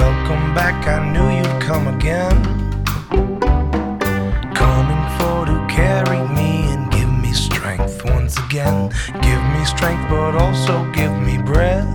Welcome back, I knew you'd come again. Coming for to carry me and give me strength once again. Give me strength, but also give me breath.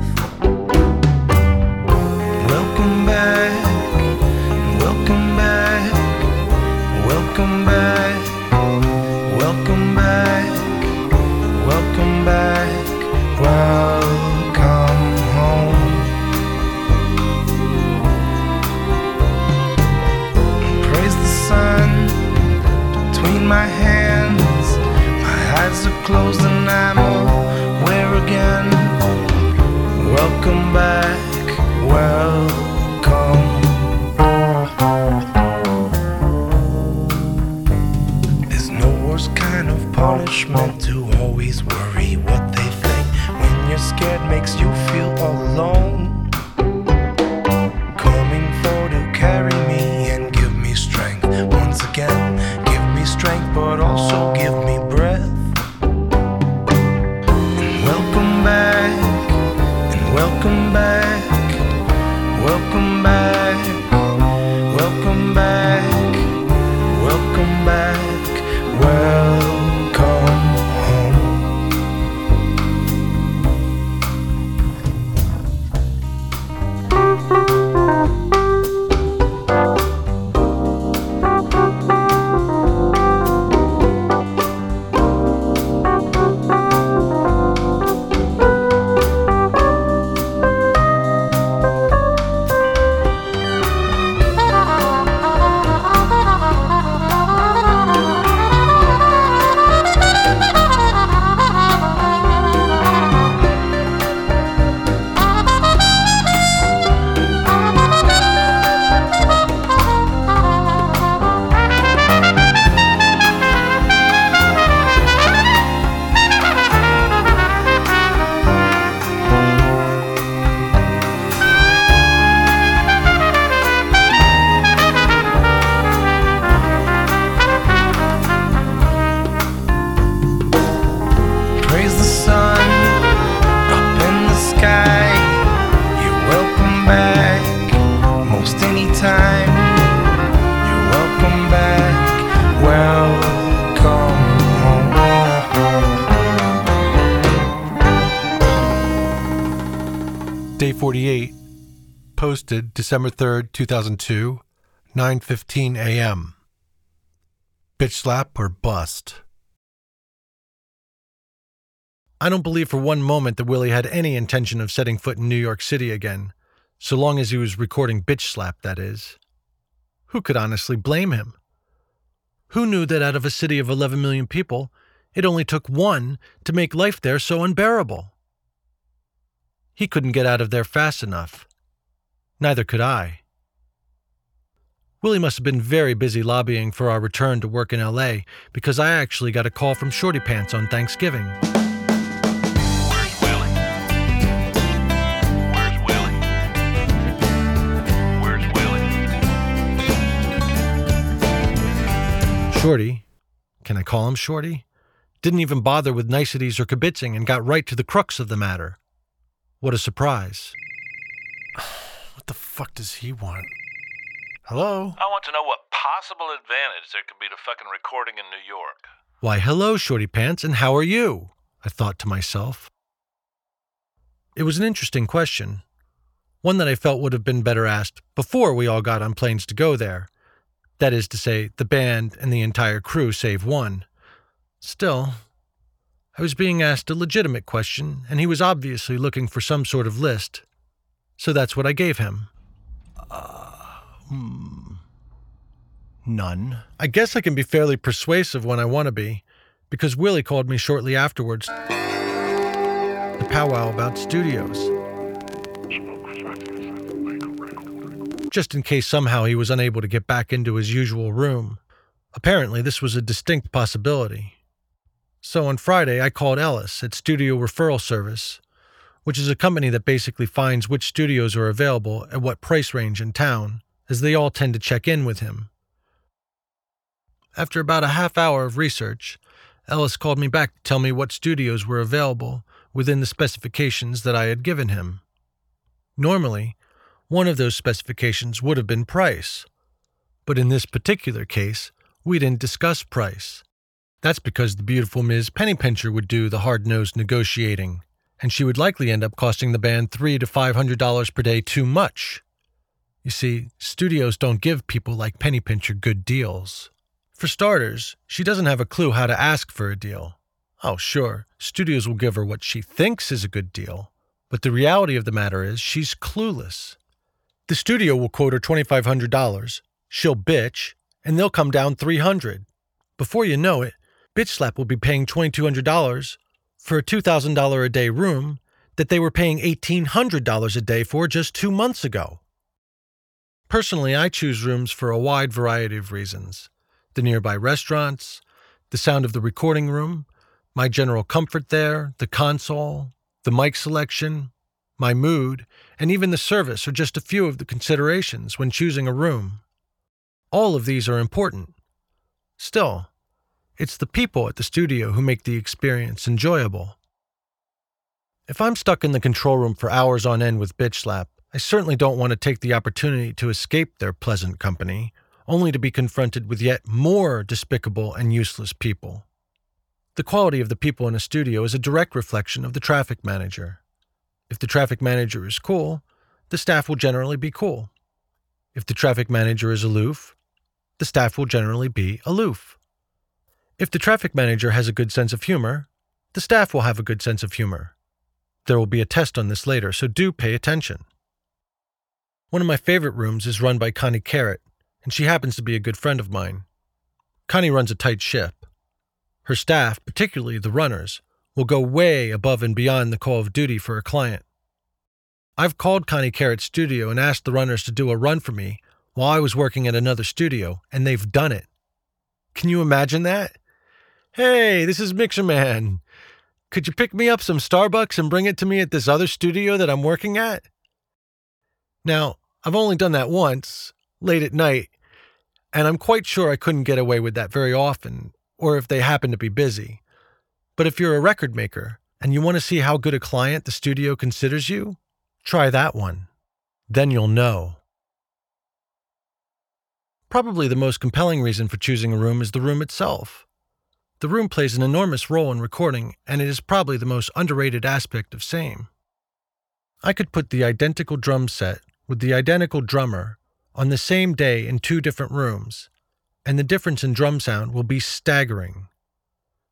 Welcome back, welcome back, posted December 3rd, 2002, 9:15 a.m. Bitch slap or bust. I don't believe for one moment that Willy had any intention of setting foot in New York City again, so long as he was recording Bitch Slap, that is. Who could honestly blame him? Who knew that out of a city of 11 million people, it only took one to make life there so unbearable? He couldn't get out of there fast enough. Neither could I. Willy must have been very busy lobbying for our return to work in LA because I actually got a call from Shorty Pants on Thanksgiving. Where's Willy? Where's Willy? Where's Willy? Shorty, can I call him Shorty? Didn't even bother with niceties or kibitzing and got right to the crux of the matter. What a surprise. What the fuck does he want? Hello? I want to know what possible advantage there could be to fucking recording in New York. Why, hello, Shorty Pants, and how are you? I thought to myself. It was an interesting question, one that I felt would have been better asked before we all got on planes to go there. That is to say, the band and the entire crew, save one. Still, I was being asked a legitimate question, and he was obviously looking for some sort of list. So that's what I gave him. Uh, hmm. None. I guess I can be fairly persuasive when I want to be, because Willy called me shortly afterwards to powwow about studios. Just in case somehow he was unable to get back into his usual room. Apparently, this was a distinct possibility. So on Friday, I called Ellis at Studio Referral Service, which is a company that basically finds which studios are available at what price range in town, as they all tend to check in with him. After about a half hour of research, Ellis called me back to tell me what studios were available within the specifications that I had given him. Normally, one of those specifications would have been price, But in this particular case, we didn't discuss price. That's because the beautiful Ms. Pennypincher would do the hard nosed negotiating, and she would likely end up costing the band three to five hundred dollars per day too much. You see, studios don't give people like Penny Pincher good deals. For starters, she doesn't have a clue how to ask for a deal. Oh, sure, studios will give her what she thinks is a good deal, but the reality of the matter is she's clueless. The studio will quote her $2,500, she'll bitch, and they'll come down 300 Before you know it, Bitch Slap will be paying $2,200 for a $2,000 a day room that they were paying $1,800 a day for just two months ago. Personally, I choose rooms for a wide variety of reasons the nearby restaurants, the sound of the recording room, my general comfort there, the console, the mic selection, my mood, and even the service are just a few of the considerations when choosing a room. All of these are important. Still, it's the people at the studio who make the experience enjoyable. If I'm stuck in the control room for hours on end with Bitch Slap, I certainly don't want to take the opportunity to escape their pleasant company, only to be confronted with yet more despicable and useless people. The quality of the people in a studio is a direct reflection of the traffic manager. If the traffic manager is cool, the staff will generally be cool. If the traffic manager is aloof, the staff will generally be aloof. If the traffic manager has a good sense of humor, the staff will have a good sense of humor. There will be a test on this later, so do pay attention. One of my favorite rooms is run by Connie Carrot, and she happens to be a good friend of mine. Connie runs a tight ship. Her staff, particularly the runners, will go way above and beyond the call of duty for a client. I've called Connie Carrot's studio and asked the runners to do a run for me while I was working at another studio, and they've done it. Can you imagine that? Hey, this is Mixerman. Could you pick me up some Starbucks and bring it to me at this other studio that I'm working at? Now, I've only done that once, late at night, and I'm quite sure I couldn't get away with that very often, or if they happen to be busy. But if you're a record maker and you want to see how good a client the studio considers you, try that one. Then you'll know. Probably the most compelling reason for choosing a room is the room itself. The room plays an enormous role in recording, and it is probably the most underrated aspect of same. I could put the identical drum set with the identical drummer on the same day in two different rooms, and the difference in drum sound will be staggering.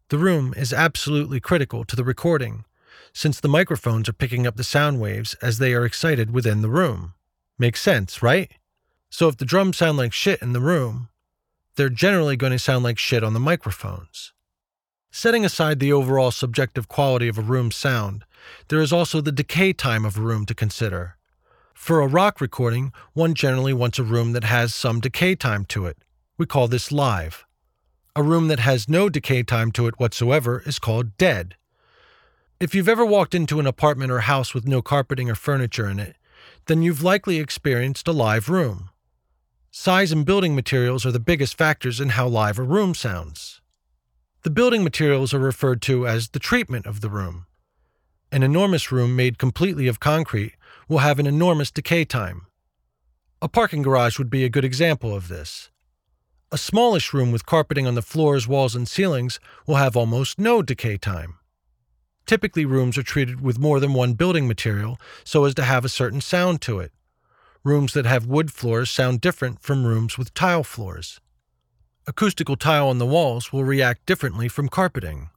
The room is absolutely critical to the recording, since the microphones are picking up the sound waves as they are excited within the room. Makes sense, right? So if the drums sound like shit in the room, they're generally going to sound like shit on the microphones. Setting aside the overall subjective quality of a room's sound, there is also the decay time of a room to consider. For a rock recording, one generally wants a room that has some decay time to it. We call this live. A room that has no decay time to it whatsoever is called dead. If you've ever walked into an apartment or house with no carpeting or furniture in it, then you've likely experienced a live room. Size and building materials are the biggest factors in how live a room sounds. The building materials are referred to as the treatment of the room. An enormous room made completely of concrete will have an enormous decay time. A parking garage would be a good example of this. A smallish room with carpeting on the floors, walls, and ceilings will have almost no decay time. Typically, rooms are treated with more than one building material so as to have a certain sound to it. Rooms that have wood floors sound different from rooms with tile floors. Acoustical tile on the walls will react differently from carpeting.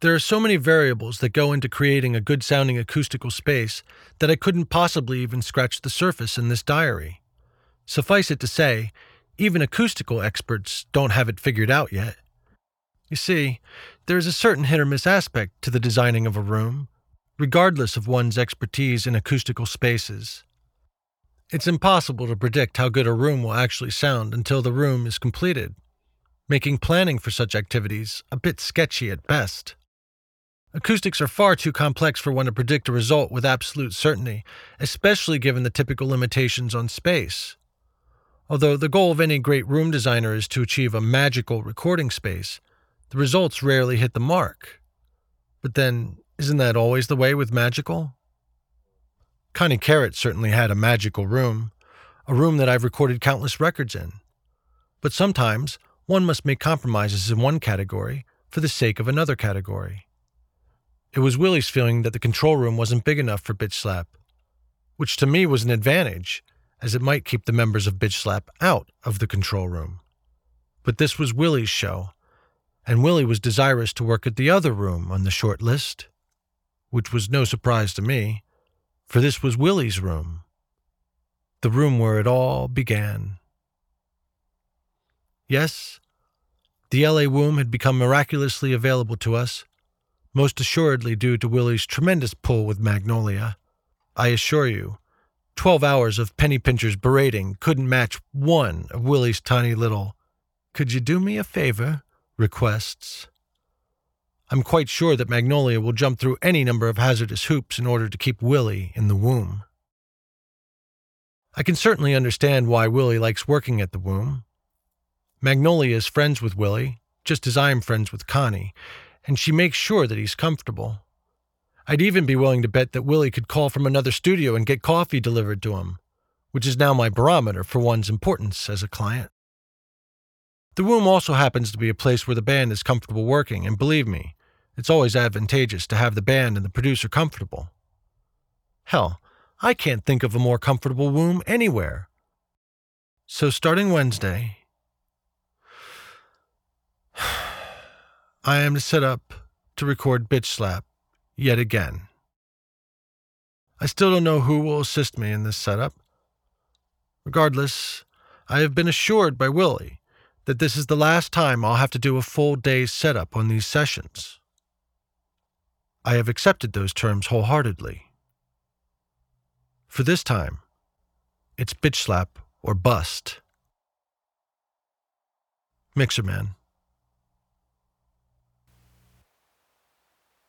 There are so many variables that go into creating a good sounding acoustical space that I couldn't possibly even scratch the surface in this diary. Suffice it to say, even acoustical experts don't have it figured out yet. You see, there is a certain hit or miss aspect to the designing of a room, regardless of one's expertise in acoustical spaces. It's impossible to predict how good a room will actually sound until the room is completed, making planning for such activities a bit sketchy at best. Acoustics are far too complex for one to predict a result with absolute certainty, especially given the typical limitations on space. Although the goal of any great room designer is to achieve a magical recording space, the results rarely hit the mark. But then, isn't that always the way with magical? Connie Carrot certainly had a magical room, a room that I've recorded countless records in. But sometimes one must make compromises in one category for the sake of another category. It was Willy's feeling that the control room wasn't big enough for Bitch Slap, which to me was an advantage, as it might keep the members of Bitch Slap out of the control room. But this was Willy's show, and Willy was desirous to work at the other room on the short list, which was no surprise to me, for this was Willy's room, the room where it all began. Yes, the LA womb had become miraculously available to us, most assuredly due to Willy's tremendous pull with Magnolia. I assure you, 12 hours of Penny Pincher's berating couldn't match one of Willy's tiny little, could you do me a favor, requests. I'm quite sure that Magnolia will jump through any number of hazardous hoops in order to keep Willy in the womb. I can certainly understand why Willy likes working at the womb. Magnolia is friends with Willy, just as I am friends with Connie, and she makes sure that he's comfortable. I'd even be willing to bet that Willy could call from another studio and get coffee delivered to him, which is now my barometer for one's importance as a client. The womb also happens to be a place where the band is comfortable working, and believe me, it's always advantageous to have the band and the producer comfortable. Hell, I can't think of a more comfortable womb anywhere. So, starting Wednesday, I am to set up to record Bitch Slap yet again. I still don't know who will assist me in this setup. Regardless, I have been assured by Willy that this is the last time I'll have to do a full day's setup on these sessions. I have accepted those terms wholeheartedly. For this time, it's bitch slap or bust. Mixerman.